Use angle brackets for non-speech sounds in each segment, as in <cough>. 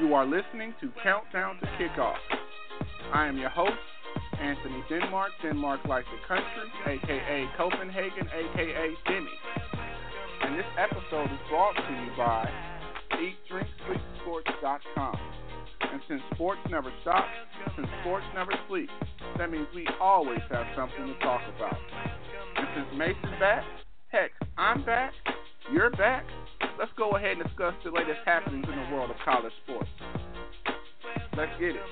You are listening to Countdown to Kickoff. I am your host, Anthony Denmark, Denmark Like the Country, aka Copenhagen, aka Denny. And this episode is brought to you by EatDrinkSleepSports.com. And since sports never stop, since sports never sleep, that means we always have something to talk about. And since Mason's back, heck, I'm back, you're back, let's go ahead and discuss the latest happenings in the world of college sports. Let's get it.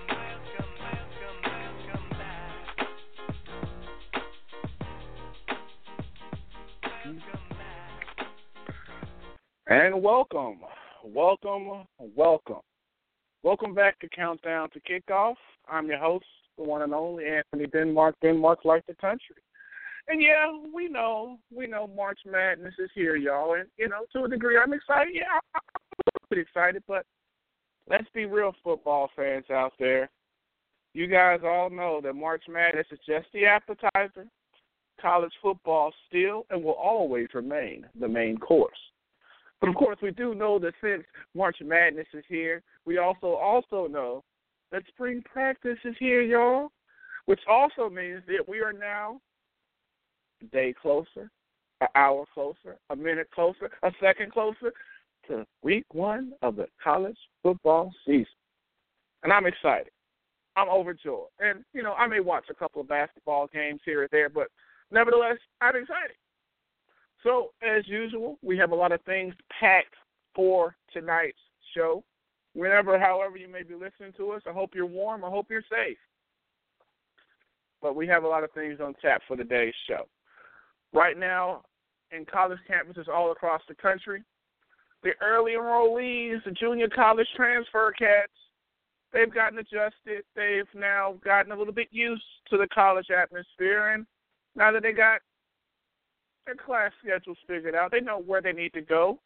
And welcome, welcome, welcome. Welcome back to Countdown to Kickoff. I'm your host, the one and only Anthony Denmark, Denmark like the country. And yeah, we know, we know March Madness is here, y'all. And, you know, to a degree, I'm excited. Yeah, I'm pretty excited, but let's be real football fans out there. You guys all know that March Madness is just the appetizer. College football still and will always remain the main course. But of course, we do know that since March Madness is here, we also also know that spring practice is here, y'all. Which also means that we are now day closer, an hour closer, a minute closer, a second closer to week one of the college football season. And I'm excited. I'm overjoyed. And, you know, I may watch a couple of basketball games here or there, but nevertheless, I'm excited. So, as usual, we have a lot of things packed for tonight's show. Whenever, however, you may be listening to us, I hope you're warm. I hope you're safe. But we have a lot of things on tap for today's show. Right now, in college campuses all across the country, the early enrollees, the junior college transfer cats, they've gotten adjusted. They've now gotten a little bit used to the college atmosphere. And now that they got their class schedules figured out. They know where they need to go.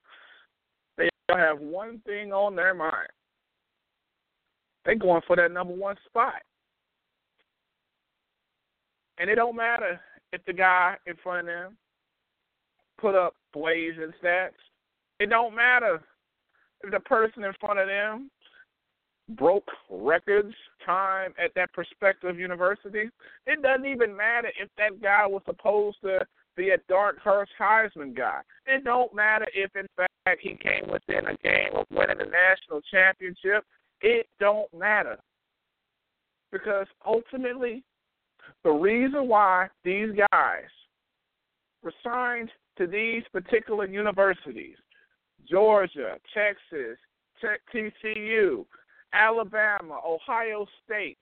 They have one thing on their mind. They're going for that number one spot. And it don't matter if the guy in front of them put up plays and stats. It don't matter if the person in front of them broke records time at that prospective university. It doesn't even matter if that guy was supposed to be a dark horse Heisman guy. It don't matter if in fact he came within a game of winning the national championship. It don't matter. Because ultimately the reason why these guys were signed to these particular universities, Georgia, Texas, TCU, Alabama, Ohio State,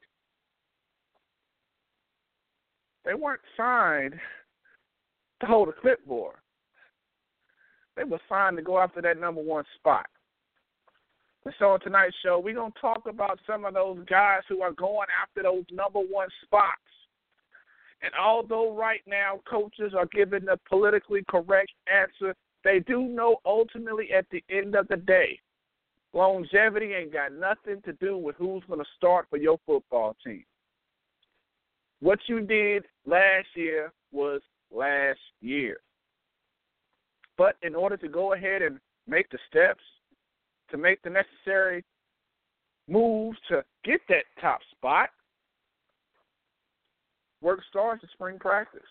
they weren't signed to hold a clipboard. They were signed to go after that number one spot. And so on tonight's show, we're going to talk about some of those guys who are going after those number one spots. And although right now coaches are giving the politically correct answer, they do know ultimately at the end of the day, longevity ain't got nothing to do with who's going to start for your football team. What you did last year was last year. But in order to go ahead and make the steps, to make the necessary moves to get that top spot, work starts at spring practice.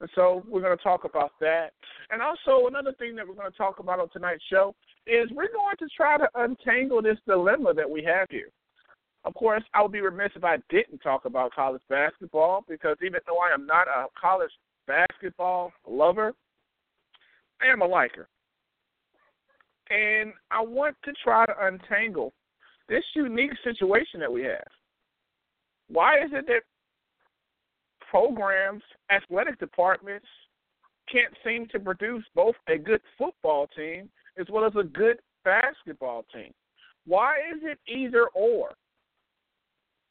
And so we're going to talk about that. And also, another thing that we're going to talk about on tonight's show is we're going to try to untangle this dilemma that we have here. Of course, I would be remiss if I didn't talk about college basketball because even though I am not a college basketball lover, I am a liker. And I want to try to untangle this unique situation that we have. Why is it that programs, athletic departments can't seem to produce both a good football team as well as a good basketball team. Why is it either or?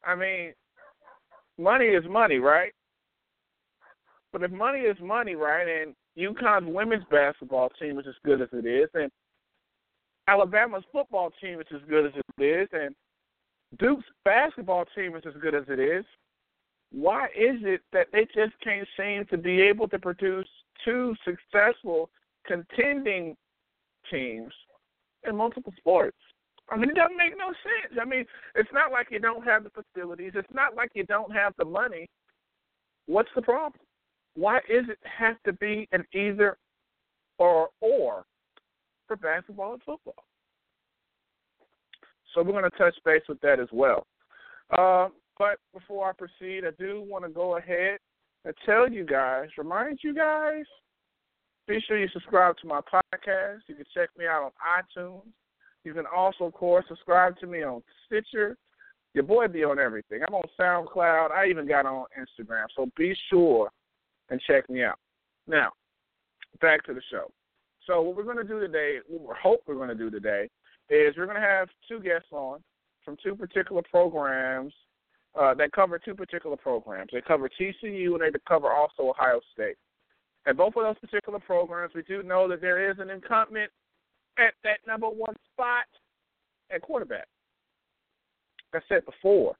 I mean, money is money, right? But if money is money, right, and UConn's women's basketball team is as good as it is, and Alabama's football team is as good as it is, and Duke's basketball team is as good as it is, why is it that they just can't seem to be able to produce two successful contending teams in multiple sports? I mean, it doesn't make no sense. I mean, it's not like you don't have the facilities. It's not like you don't have the money. What's the problem? Why is it have to be an either or or for basketball and football? So we're going to touch base with that as well. Uh, but before I proceed, I do want to go ahead and tell you guys, remind you guys, be sure you subscribe to my podcast. You can check me out on iTunes. You can also, of course, subscribe to me on Stitcher. Your boy be on everything. I'm on SoundCloud. I even got on Instagram. So be sure and check me out. Now, back to the show. So what we're going to do today, what we hope we're going to do today, is we're going to have two guests on from two particular programs uh, that cover two particular programs. They cover TCU and they cover also Ohio State. And both of those particular programs, we do know that there is an incumbent at that number one spot at quarterback. Like I said before,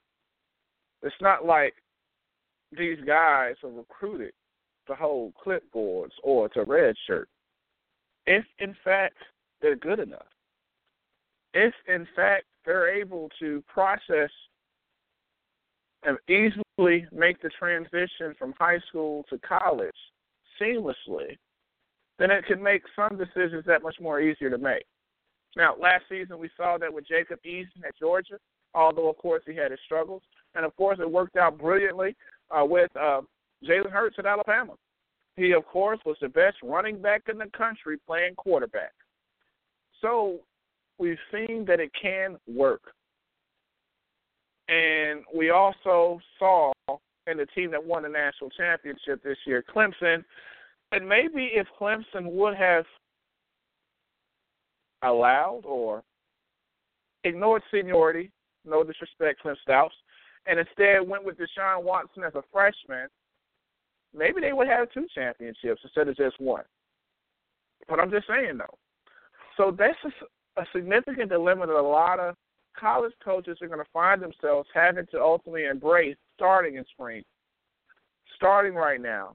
it's not like these guys are recruited to hold clipboards or to redshirt. If in fact they're good enough, if in fact they're able to process easily make the transition from high school to college seamlessly, then it can make some decisions that much more easier to make. Now, last season we saw that with Jacob Eason at Georgia, although of course he had his struggles, and of course it worked out brilliantly uh, with uh, Jalen Hurts at Alabama. He of course was the best running back in the country playing quarterback. So we've seen that it can work. And we also saw in the team that won the national championship this year, Clemson, and maybe if Clemson would have allowed or ignored seniority, no disrespect, Clint Stouts, and instead went with Deshaun Watson as a freshman, maybe they would have two championships instead of just one. But I'm just saying though. So that's a, a significant dilemma that a lot of college coaches are going to find themselves having to ultimately embrace starting in spring. Starting right now.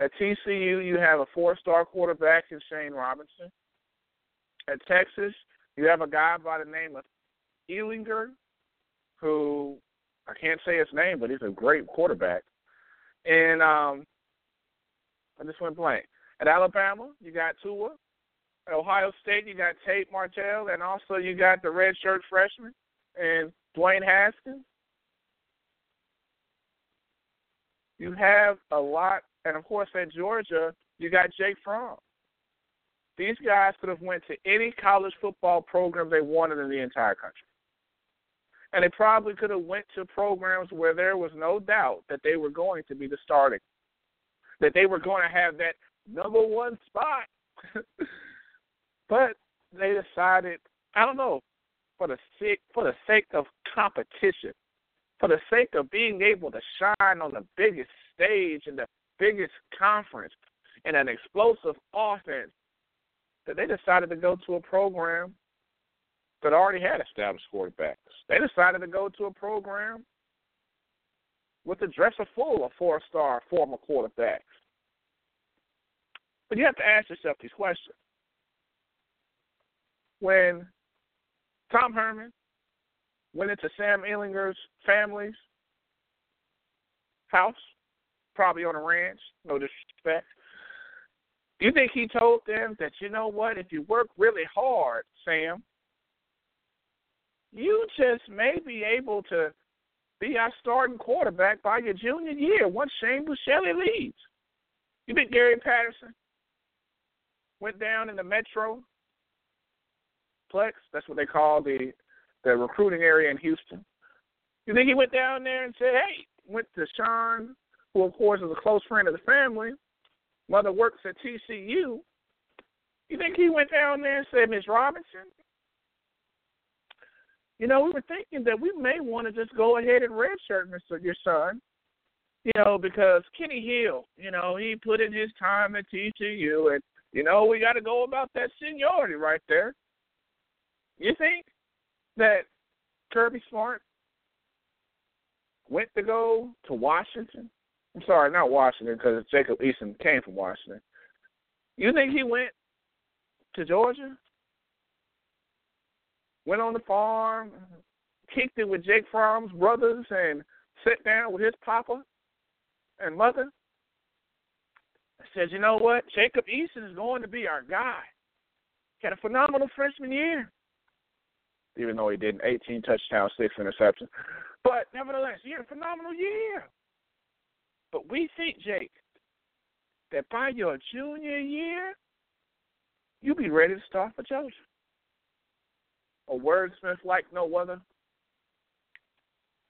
At TCU, you have a four star quarterback in Shane Robinson. At Texas, you have a guy by the name of Ehlinger, who I can't say his name, but he's a great quarterback. And um, I just went blank. At Alabama, you got Tua. At Ohio State, you got Tate Martell, and also you got the redshirt freshman and Dwayne Haskins. You have a lot, and of course at Georgia, you got Jake Fromm. These guys could have went to any college football program they wanted in the entire country. And they probably could have went to programs where there was no doubt that they were going to be the starting, that they were going to have that number one spot. <laughs> but they decided, I don't know, for the sake for the sake of competition, for the sake of being able to shine on the biggest stage in the biggest conference in an explosive offense, that they decided to go to a program that already had established quarterbacks. They decided to go to a program with a dresser full of four star former quarterbacks. But you have to ask yourself these questions. When Tom Herman went into Sam Ehlinger's family's house, probably on a ranch, no disrespect. You think he told them that, you know what, if you work really hard, Sam, you just may be able to be our starting quarterback by your junior year once Shane Buechele leaves? You think Gary Patterson went down in the metro Plex. That's what they call the the recruiting area in Houston. You think he went down there and said, "Hey, went to Shawn who of course is a close friend of the family, mother works at TCU. You think he went down there and said, Miss Robinson, you know, we were thinking that we may want to just go ahead and redshirt Mr. your son, you know, because Kenny Hill, you know, he put in his time at TCU, and you know, we got to go about that seniority right there. You think that Kirby Smart went to go to Washington? I'm sorry, not Washington, because Jacob Eason came from Washington. You think he went to Georgia went on the farm, kicked it with Jake Fromm's brothers, and sat down with his papa and mother. Said, you know what? Jacob Eason is going to be our guy. He had a phenomenal freshman year, even though he did 18 touchdowns, six interceptions. But nevertheless, he had a phenomenal year. But we think, Jake, that by your junior year, you'll be ready to start for Georgia a wordsmith like no other?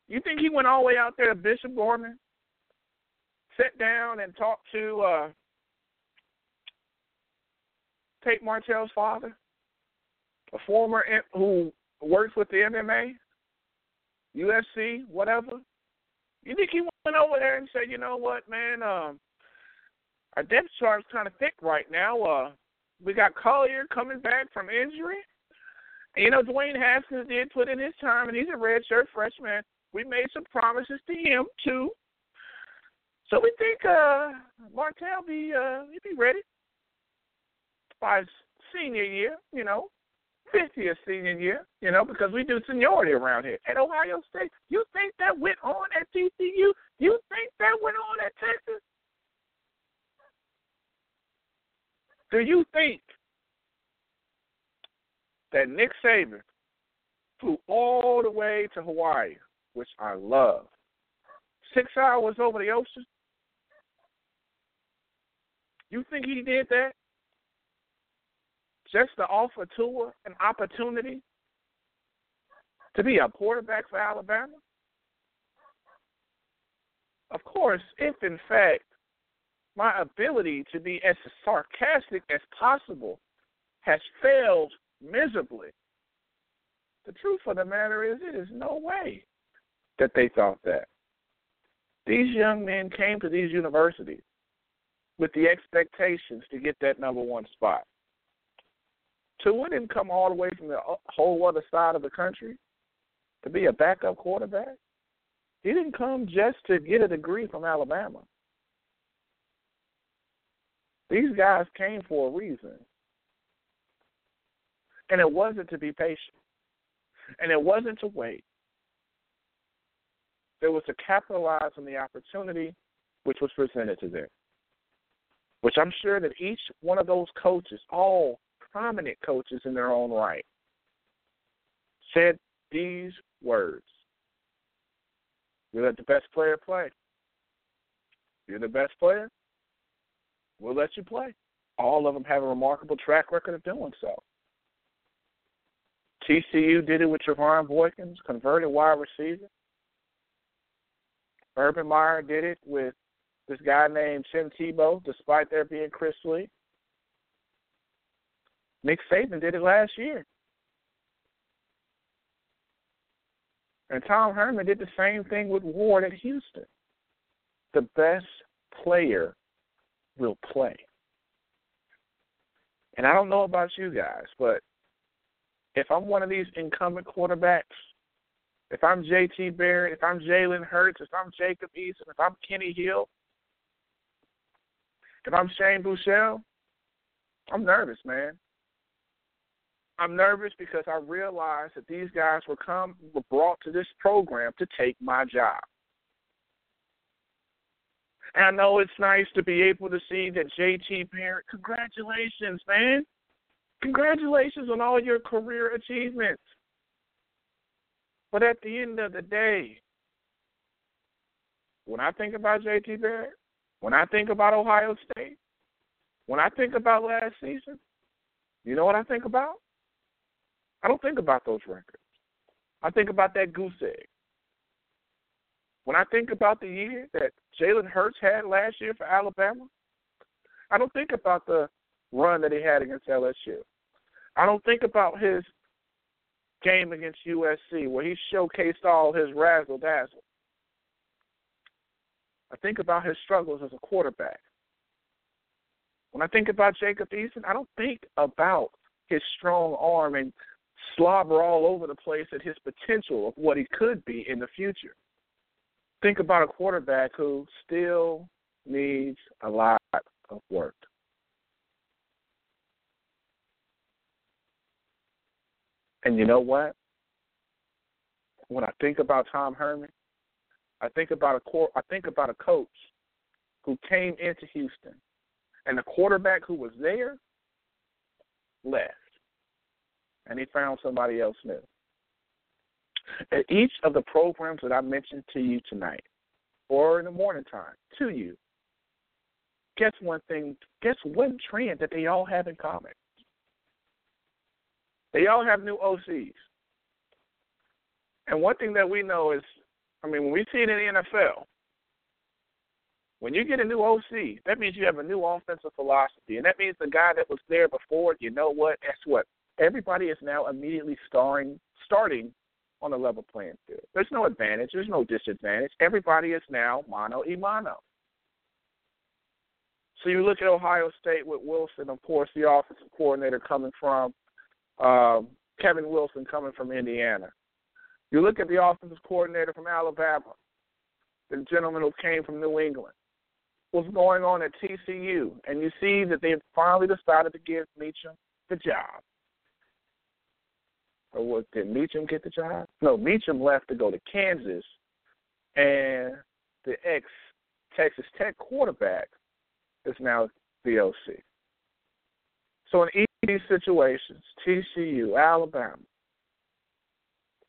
You think he went all the way out there to Bishop Gorman, sat down and talked to uh, Tate Martell's father, a former who works with the MMA, UFC, whatever? You think he went over there and said, you know what, man, um, our depth chart's kind of thick right now. Uh, we got Collier coming back from injury. You know, Dwayne Haskins did put in his time, and he's a redshirt freshman. We made some promises to him too. So we think uh Martell be uh he be ready by his senior year, you know, fifth year senior year, you know, because we do seniority around here. At Ohio State, you think that went on at TCU? You think that went on at Texas? Do you think that Nick Saban flew all the way to Hawaii, which I love. Six hours over the ocean. You think he did that just to offer Tua an opportunity to be a quarterback for Alabama? Of course, if in fact my ability to be as sarcastic as possible has failed miserably. The truth of the matter is, it is no way that they thought that. These young men came to these universities with the expectations to get that number one spot. Tua didn't come all the way from the uh, whole other side of the country to be a backup quarterback. He didn't come just to get a degree from Alabama. These guys came for a reason. And it wasn't to be patient. And it wasn't to wait. It was to capitalize on the opportunity which was presented to them. Which I'm sure that each one of those coaches, all prominent coaches in their own right, said these words. We let the best player play. You're the best player, we'll let you play. All of them have a remarkable track record of doing so. TCU did it with Trevone Boykins, converted wide receiver. Urban Meyer did it with this guy named Tim Tebow, despite there being Chris Leak. Nick Saban did it last year. And Tom Herman did the same thing with Ward at Houston. The best player will play. And I don't know about you guys, but if I'm one of these incumbent quarterbacks, if I'm JT Barrett, if I'm Jalen Hurts, if I'm Jacob Eason, if I'm Kenny Hill, if I'm Shane Buechele, I'm nervous, man. I'm nervous because I realize that these guys were come were brought to this program to take my job. And I know it's nice to be able to see that JT Barrett, congratulations, man. Congratulations on all your career achievements. But at the end of the day, when I think about JT Barrett, when I think about Ohio State, when I think about last season, you know what I think about? I don't think about those records. I think about that goose egg. When I think about the year that Jalen Hurts had last year for Alabama. I don't think about the run that he had against LSU. I don't think about his game against USC where he showcased all his razzle dazzle. I think about his struggles as a quarterback. When I think about Jacob Eason, I don't think about his strong arm and slobber all over the place at his potential of what he could be in the future. Think about a quarterback who still needs a lot of work. And you know what? When I think about Tom Herman, I think about a core, I think about a coach who came into Houston, and the quarterback who was there left, and he found somebody else new. At each of the programs that I mentioned to you tonight, or in the morning time to you, guess one thing, guess one trend that they all have in common. They all have new OCs. And one thing that we know is, I mean, when we see it in the NFL, when you get a new OC, that means you have a new offensive philosophy. And that means the guy that was there before, you know what? Guess what? Everybody is now immediately starring, starting on a level playing field. There's no advantage, there's no disadvantage. Everybody is now mano y mano. So you look at Ohio State with Wilson, of course, the offensive coordinator coming from um, Kevin Wilson coming from Indiana. You look at the offensive coordinator from Alabama, the gentleman who came from New England. What's going on at TCU? And you see that they've finally decided to give Meacham the job. Or what, did Meacham get the job? No, Meacham left to go to Kansas, and the ex Texas Tech quarterback is now the OC. So in each of these situations, TCU, Alabama,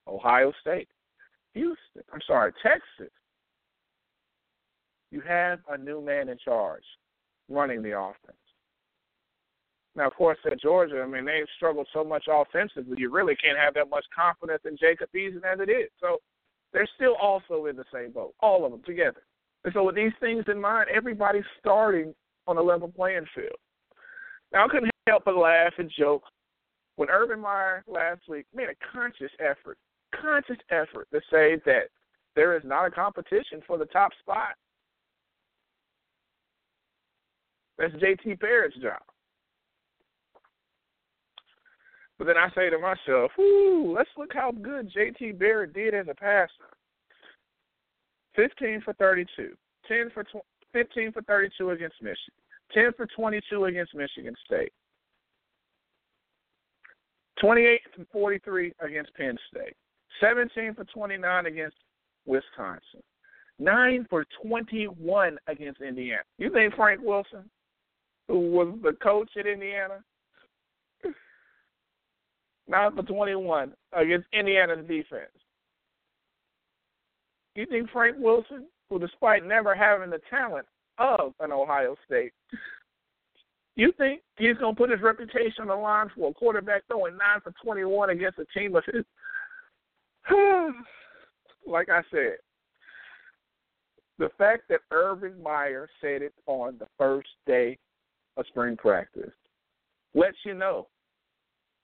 Ohio State, Houston, I'm sorry, Texas, you have a new man in charge running the offense. Now, of course, at Georgia, I mean, they've struggled so much offensively, you really can't have that much confidence in Jacob Eason as it is. So they're still also in the same boat, all of them together. And so, with these things in mind, everybody's starting on a level playing field. Now, I couldn't help but laugh and joke when Urban Meyer last week made a conscious effort, conscious effort to say that there is not a competition for the top spot. That's JT Barrett's job. But then I say to myself, "Ooh, let's look how good JT Barrett did as a passer. 15 for 32, 10 for tw- 15 for 32 against Michigan, 10 for 22 against Michigan State, 28 for 43 against Penn State, 17 for 29 against Wisconsin, 9 for 21 against Indiana. You think Frank Wilson, who was the coach at Indiana, 9 for 21 against Indiana's defense? You think Frank Wilson, who despite never having the talent of an Ohio State, you think he's going to put his reputation on the line for a quarterback throwing 9 for 21 against a team of his? <sighs> like I said, the fact that Urban Meyer said it on the first day of spring practice lets you know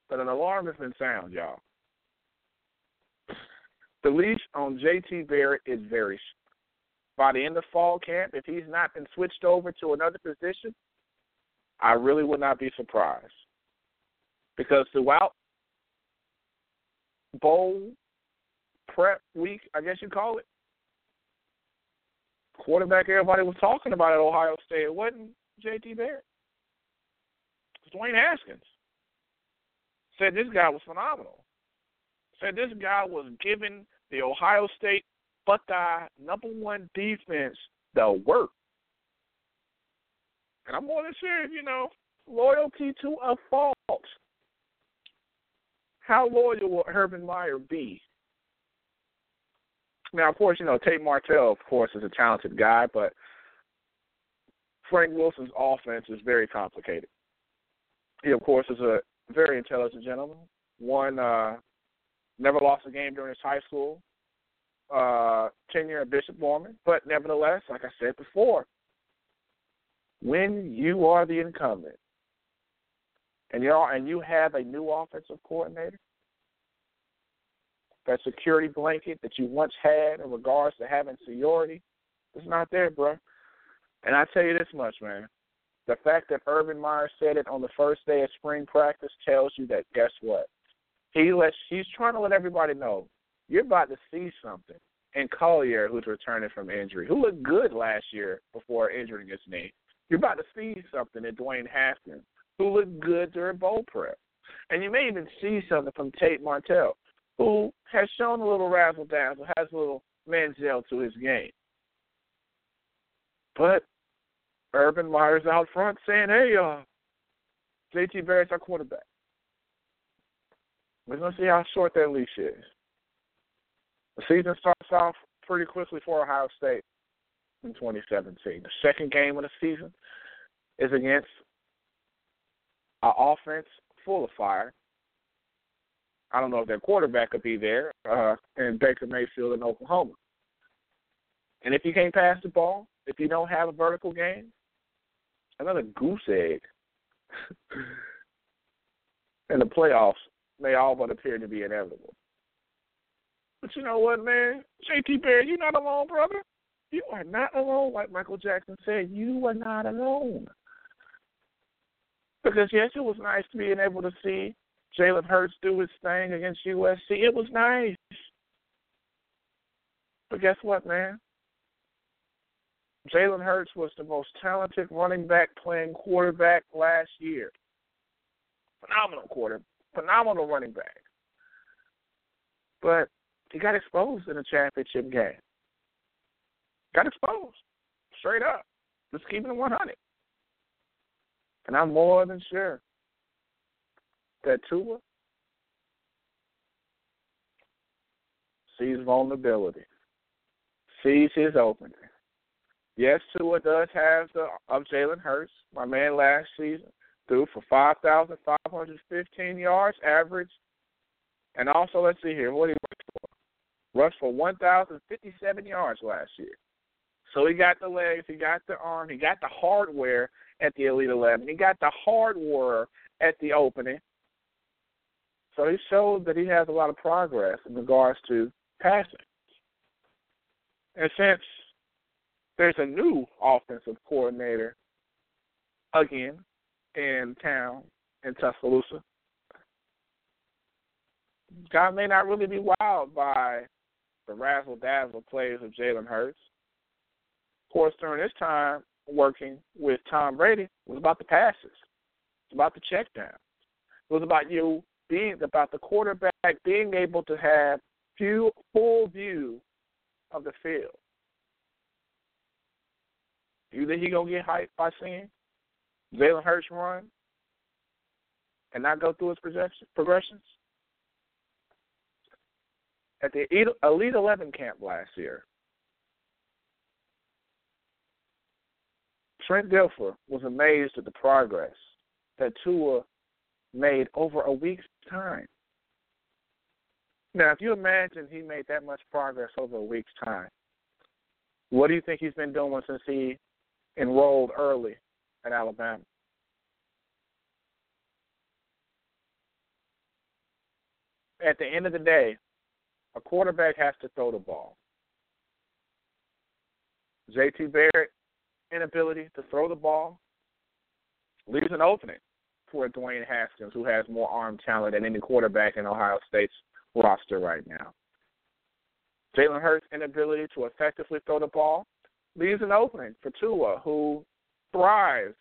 that an alarm has been sound, y'all. The leash on JT Barrett is very short. By the end of fall camp, if he's not been switched over to another position, I really would not be surprised. Because throughout bowl prep week, I guess you call it, quarterback everybody was talking about at Ohio State, it wasn't JT Barrett. It was Dwayne Haskins. Said this guy was phenomenal. Said this guy was giving the Ohio State Buckeye number one defense the work. And I'm more than sure, you know, loyalty to a fault. How loyal will Urban Meyer be? Now, of course, you know, Tate Martell, of course, is a talented guy, but Frank Wilson's offense is very complicated. He, of course, is a very intelligent gentleman. One uh, never lost a game during his high school. uh, tenure at Bishop Gorman, but nevertheless, like I said before, when you are the incumbent and you and you have a new offensive coordinator, that security blanket that you once had in regards to having seniority is not there, bro. And I tell you this much, man. The fact that Urban Meyer said it on the first day of spring practice tells you that guess what? He lets he's trying to let everybody know you're about to see something. And Collier, who's returning from injury, who looked good last year before injuring his knee. You're about to see something in Dwayne Haskins, who looked good during bowl prep. And you may even see something from Tate Martell, who has shown a little razzle dazzle, has a little Manziel to his game. But Urban Meyer's out front saying, hey, uh, JT Barrett's our quarterback. We're to see how short that leash is. The season starts off pretty quickly for Ohio State in 2017. The second game of the season is against an offense full of fire. I don't know if their quarterback could be there, uh, and Baker Mayfield in Oklahoma. And if you can't pass the ball, if you don't have a vertical game, another goose egg. <laughs> and the playoffs may all but appear to be inevitable. But you know what, man? JT Barrett, you're not alone, brother. You are not alone, like Michael Jackson said. You are not alone. Because yes, it was nice to being able to see Jalen Hurts do his thing against USC. It was nice. But guess what, man? Jalen Hurts was the most talented running back playing quarterback last year. Phenomenal quarter, phenomenal running back. But he got exposed in a championship game. Got exposed. Straight up. Just keeping it 100. And I'm more than sure that Tua sees vulnerability, sees his opening, Yes, Tua does have the of Jalen Hurts. My man last season threw for five thousand five hundred fifteen yards average, and also let's see here what he rushed for. Rushed for one thousand fifty seven yards last year. So he got the legs, he got the arm, he got the hardware at the Elite Eleven, he got the hardware at the opening. So he showed that he has a lot of progress in regards to passing. And since there's a new offensive coordinator again in town in Tuscaloosa. God may not really be wild by the razzle dazzle plays of Jalen Hurts. Of course, during this time working with Tom Brady, it was about the passes. It's about the check down. It was about you being about the quarterback being able to have few full view of the field. You think he gonna get hyped by seeing Jalen Hurts run and not go through his progressions? At the Elite Eleven camp last year, Trent Dilfer was amazed at the progress that Tua made over a week's time. Now, if you imagine he made that much progress over a week's time, what do you think he's been doing since he enrolled early at Alabama. At the end of the day, a quarterback has to throw the ball. JT Barrett inability to throw the ball leaves an opening for Dwayne Haskins, who has more arm talent than any quarterback in Ohio State's roster right now. Jalen Hurts' inability to effectively throw the ball leaves an opening for Tua, who thrives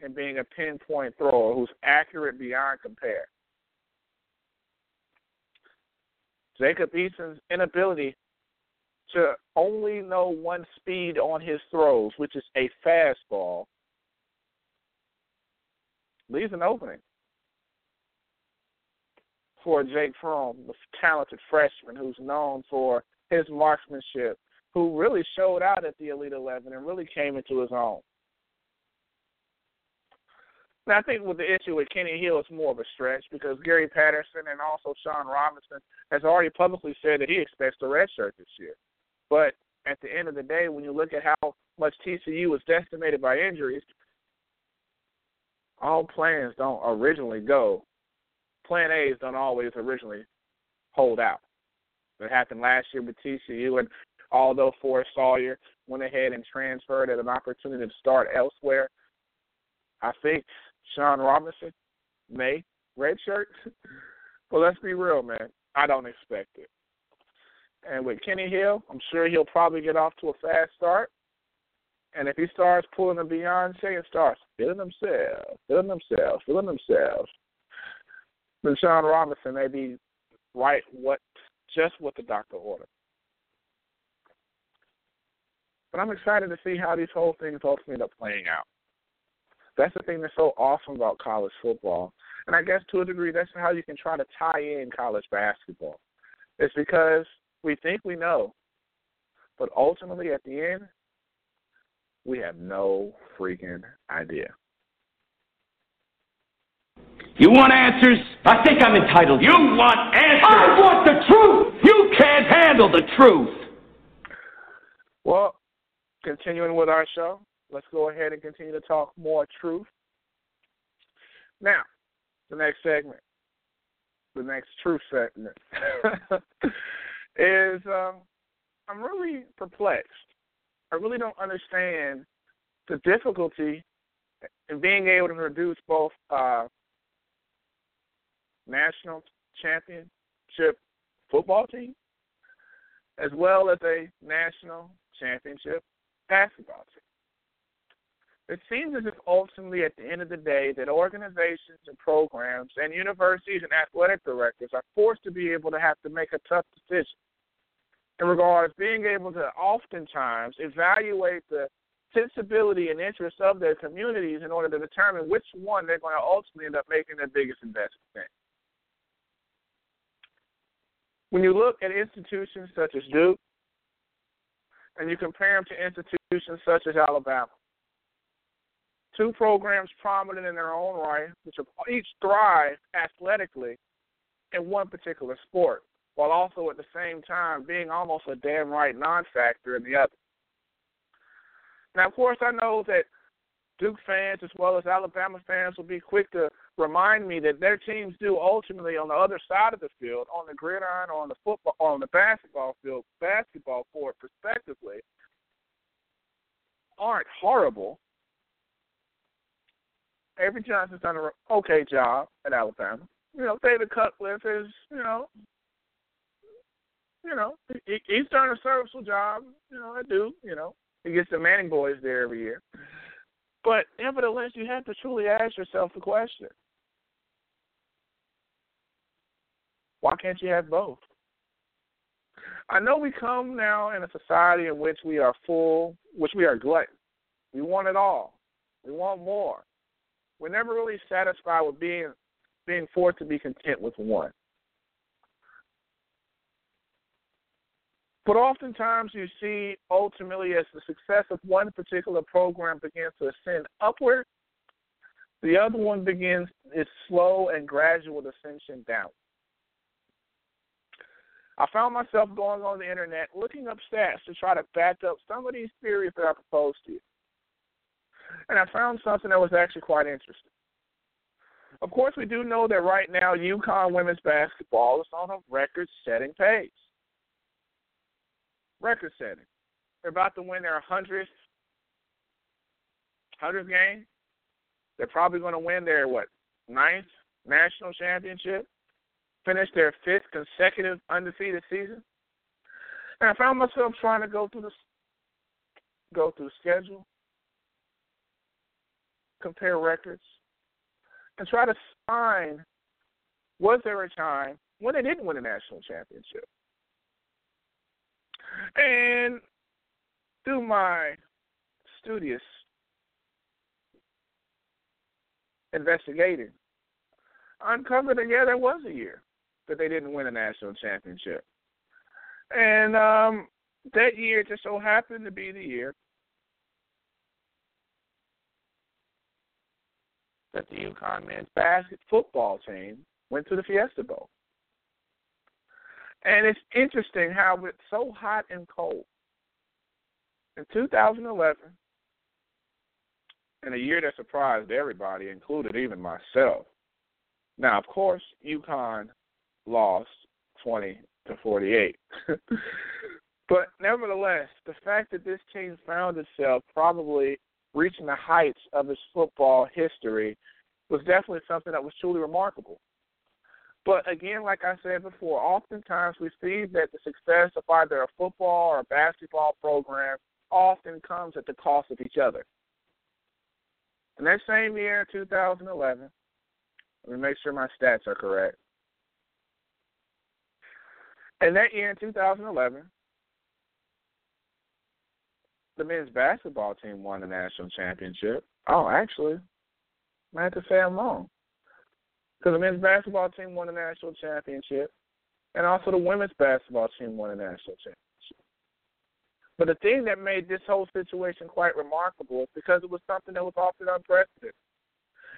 in being a pinpoint thrower, who's accurate beyond compare. Jacob Eason's inability to only know one speed on his throws, which is a fastball, leaves an opening for Jake Fromm, the talented freshman who's known for his marksmanship who really showed out at the Elite Eleven and really came into his own. Now, I think with the issue with Kenny Hill, it's more of a stretch because Gary Patterson and also Shawn Robinson has already publicly said that he expects to redshirt this year. But at the end of the day, when you look at how much TCU was decimated by injuries, all plans don't originally go. Plan A's don't always originally hold out. It happened last year with TCU, and although Foster Sawyer went ahead and transferred at an opportunity to start elsewhere, I think Shawn Robinson may redshirt. <laughs> but let's be real, man. I don't expect it. And with Kenny Hill, I'm sure he'll probably get off to a fast start. And if he starts pulling a Beyonce and starts feeling themselves, feeling themselves, feeling themselves, then Shawn Robinson may be right what just what the doctor ordered. But I'm excited to see how these whole things ultimately end up playing out. That's the thing that's so awesome about college football. And I guess to a degree that's how you can try to tie in college basketball. It's because we think we know, but ultimately at the end, we have no freaking idea. You want answers? I think I'm entitled. You want answers? I want the truth. You can't handle the truth. Well, continuing with our show, let's go ahead and continue to talk more truth. Now, the next segment, the next truth segment, <laughs> is um, I'm really perplexed. I really don't understand the difficulty in being able to produce both uh, national championship football team as well as a national championship basketball team. It seems as if ultimately, at the end of the day, that organizations and programs and universities and athletic directors are forced to be able to have to make a tough decision in regards being able to oftentimes evaluate the sensibility and interests of their communities in order to determine which one they're going to ultimately end up making their biggest investment in. When you look at institutions such as Duke, and you compare them to institutions such as Alabama, two programs prominent in their own right, which each thrive athletically in one particular sport, while also at the same time being almost a damn right non factor in the other. Now, of course, I know that Duke fans as well as Alabama fans will be quick to remind me that their teams do ultimately on the other side of the field, on the gridiron, or on the football, on the basketball field, basketball court, respectively, aren't horrible. Avery Johnson's done an okay job at Alabama. You know, David Cutcliffe is, you know, you know, he, he's done a serviceable job. You know, I do. You know, he gets the Manning boys there every year. But nevertheless, you have to truly ask yourself the question: Why can't you have both? I know we come now in a society in which we are full, which we are glutton. We want it all. We want more. We're never really satisfied with being being forced to be content with one. But oftentimes you see ultimately as the success of one particular program begins to ascend upward, the other one begins its slow and gradual ascension down. I found myself going on the internet looking up stats to try to back up some of these theories that I proposed to you. And I found something that was actually quite interesting. Of course, we do know that right now UConn women's basketball is on a record setting pace. Record setting. They're about to win their 100th, 100th game. They're probably going to win their, what, ninth national championship finished their fifth consecutive undefeated season. And I found myself trying to go through the go through schedule, compare records, and try to find was there a time when they didn't win a national championship? And through my studious investigating, I uncovered that yeah, there was a year that they didn't win a national championship. And um, that year just so happened to be the year that the UConn men's basket football team went to the Fiesta Bowl. And it's interesting how it's so hot and cold in 2011, in a year that surprised everybody, included even myself. Now, of course, UConn lost 20 to 48. <laughs> but nevertheless, the fact that this team found itself probably reaching the heights of its football history was definitely something that was truly remarkable. But again, like I said before, oftentimes we see that the success of either a football or a basketball program often comes at the cost of each other. In that same year, 2011, let me make sure my stats are correct. In that year, in 2011, the men's basketball team won the national championship. Oh, actually, I have to say I'm wrong. Because the men's basketball team won the national championship, and also the women's basketball team won the national championship. But the thing that made this whole situation quite remarkable is because it was something that was often unprecedented.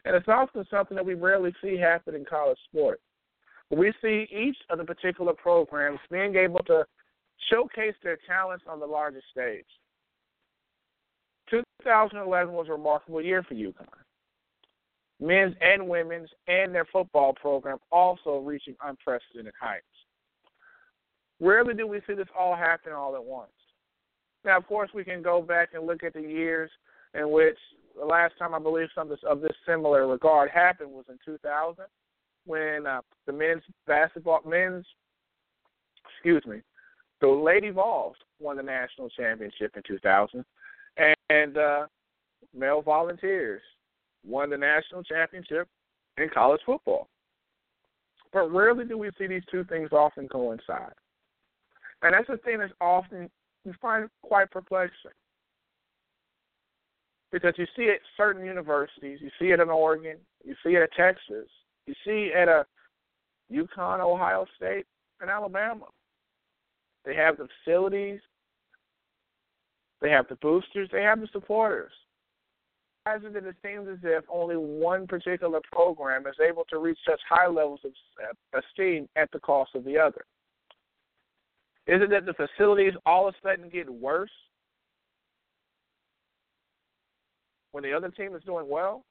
And it's often something that we rarely see happen in college sports. We see each of the particular programs being able to showcase their talents on the largest stage. 2011 was a remarkable year for UConn. Men's and women's and their football program also reaching unprecedented heights. Rarely do we see this all happen all at once. Now, of course, we can go back and look at the years in which the last time I believe something of this similar regard happened was in 2000 when uh, the men's basketball, men's, excuse me, the Lady Vols won the national championship in 2000, and, uh, male Volunteers won the national championship in college football. But rarely do we see these two things often coincide. And that's the thing that's often you find quite perplexing. Because you see it at certain universities, you see it in Oregon, you see it at Texas, you see at a UConn, Ohio State, and Alabama. They have the facilities, they have the boosters, they have the supporters. As it it seems as if only one particular program is able to reach such high levels of esteem at the cost of the other. Is it that the facilities all of a sudden get worse when the other team is doing well?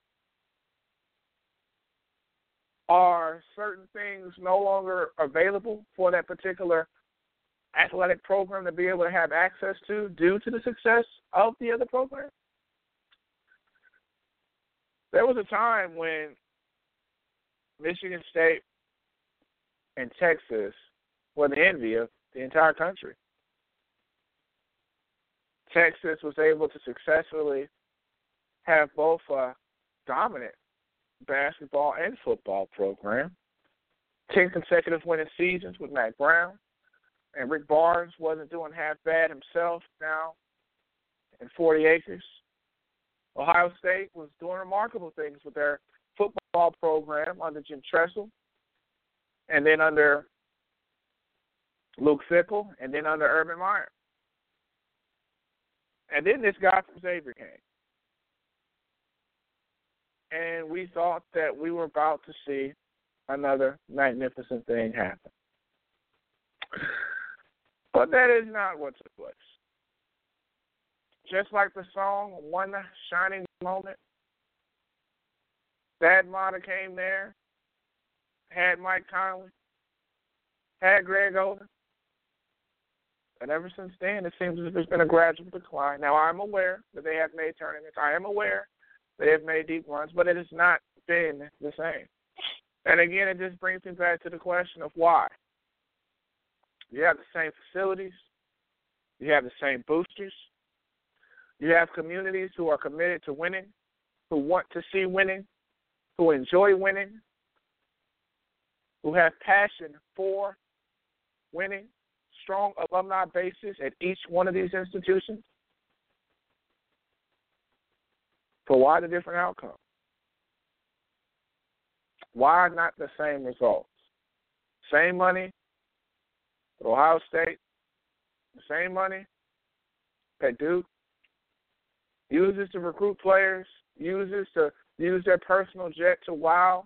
Are certain things no longer available for that particular athletic program to be able to have access to due to the success of the other program? There was a time when Michigan State and Texas were the envy of the entire country. Texas was able to successfully have both a dominant basketball and football program. Ten consecutive winning seasons with Mack Brown. And Rick Barnes wasn't doing half bad himself now in 40 acres. Ohio State was doing remarkable things with their football program under Jim Tressel and then under Luke Fickell, and then under Urban Meyer. And then this guy from Xavier came. And we thought that we were about to see another magnificent thing happen. But that is not what took place. Just like the song One Shining Moment, Thad Matta came there, had Mike Conley, had Greg Oden, and ever since then, it seems as if there's been a gradual decline. Now, I'm aware that they have made tournaments. I am aware they have made deep runs, but it has not been the same. And again, it just brings me back to the question of why. You have the same facilities, you have the same boosters, you have communities who are committed to winning, who want to see winning, who enjoy winning, who have passion for winning, strong alumni bases at each one of these institutions? So why the different outcome? Why not the same results? Same money at Ohio State, the same money at Duke, uses to recruit players, uses to use their personal jet to wow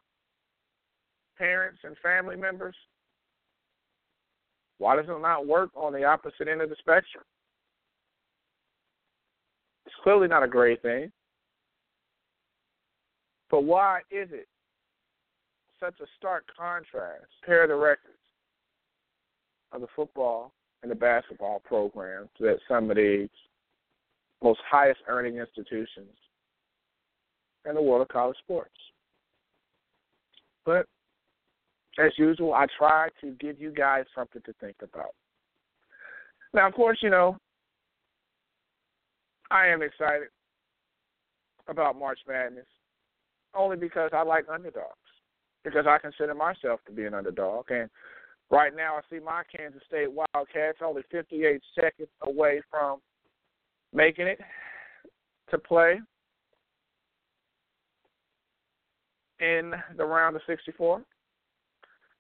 parents and family members. Why does it not work on the opposite end of the spectrum? It's clearly not a great thing. But why is it such a stark contrast? Compare the records of the football and the basketball programs that some of the most highest earning institutions in the world of college sports. But as usual, I try to give you guys something to think about. Now, of course, you know, I am excited about March Madness only because I like underdogs, because I consider myself to be an underdog. And right now, I see my Kansas State Wildcats only 58 seconds away from making it to play in the round of 64.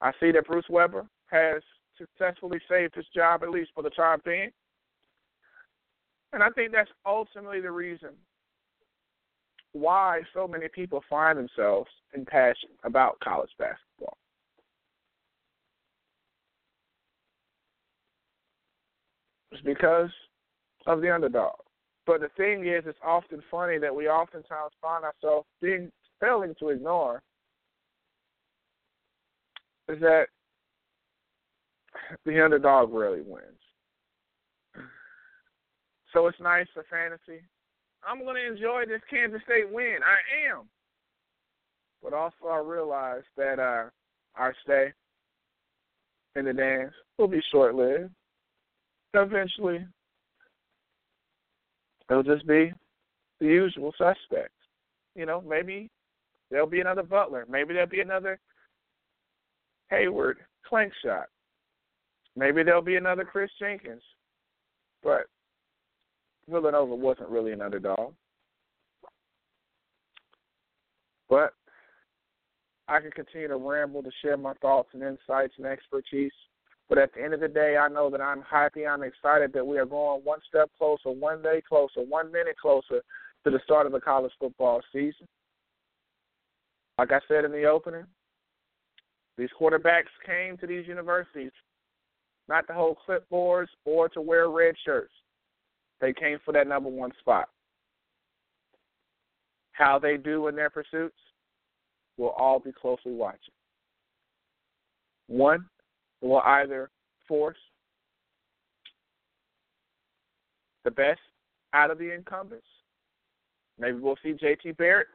I see that Bruce Weber has successfully saved his job, at least for the time being. And I think that's ultimately the reason why so many people find themselves in passion about college basketball. It's because of the underdog. But the thing is, it's often funny that we oftentimes find ourselves being failing to ignore is that the underdog rarely wins. So it's nice for fantasy. I'm going to enjoy this Kansas State win. I am. But also, I realize that uh, our stay in the dance will be short lived. Eventually, it'll just be the usual suspects. You know, maybe there'll be another Butler. Maybe there'll be another Hayward clank shot. Maybe there'll be another Kris Jenkins. But Villanova wasn't really an underdog. But I can continue to ramble to share my thoughts and insights and expertise. But at the end of the day, I know that I'm happy. I'm excited that we are going one step closer, one day closer, one minute closer to the start of the college football season. Like I said in the opening, these quarterbacks came to these universities not to hold clipboards or to wear red shirts. They came for that number one spot. How they do in their pursuits, we'll all be closely watching. One will either force the best out of the incumbents. Maybe we'll see JT Barrett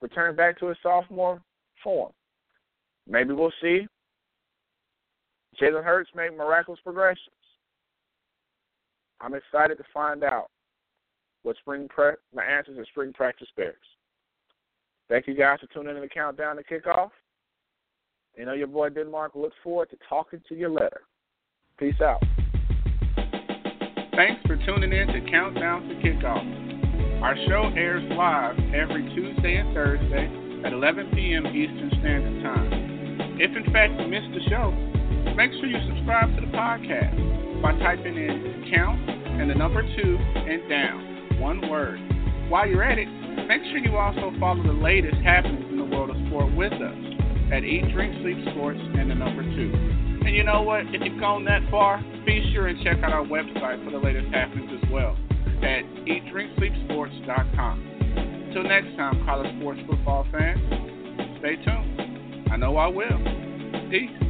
return back to his sophomore form. Maybe we'll see Jalen Hurts make miraculous progressions. I'm excited to find out what spring pre- my answers in spring practice bears. Thank you guys for tuning in to countdown to kickoff. You know your boy Denmark looks forward to talking to you later. Peace out. Thanks for tuning in to Countdown to Kickoff. Our show airs live every Tuesday and Thursday at 11 p.m. Eastern Standard Time. If in fact you missed the show, make sure you subscribe to the podcast by typing in count and the number two and down, one word. While you're at it, make sure you also follow the latest happenings in the world of sport with us at Eat, Drink, Sleep Sports and the number two. And you know what? If you've gone that far, be sure and check out our website for the latest happenings as well at eatdrinksleepsports.com. Until next time, college sports football fans, stay tuned. I know I will. Peace.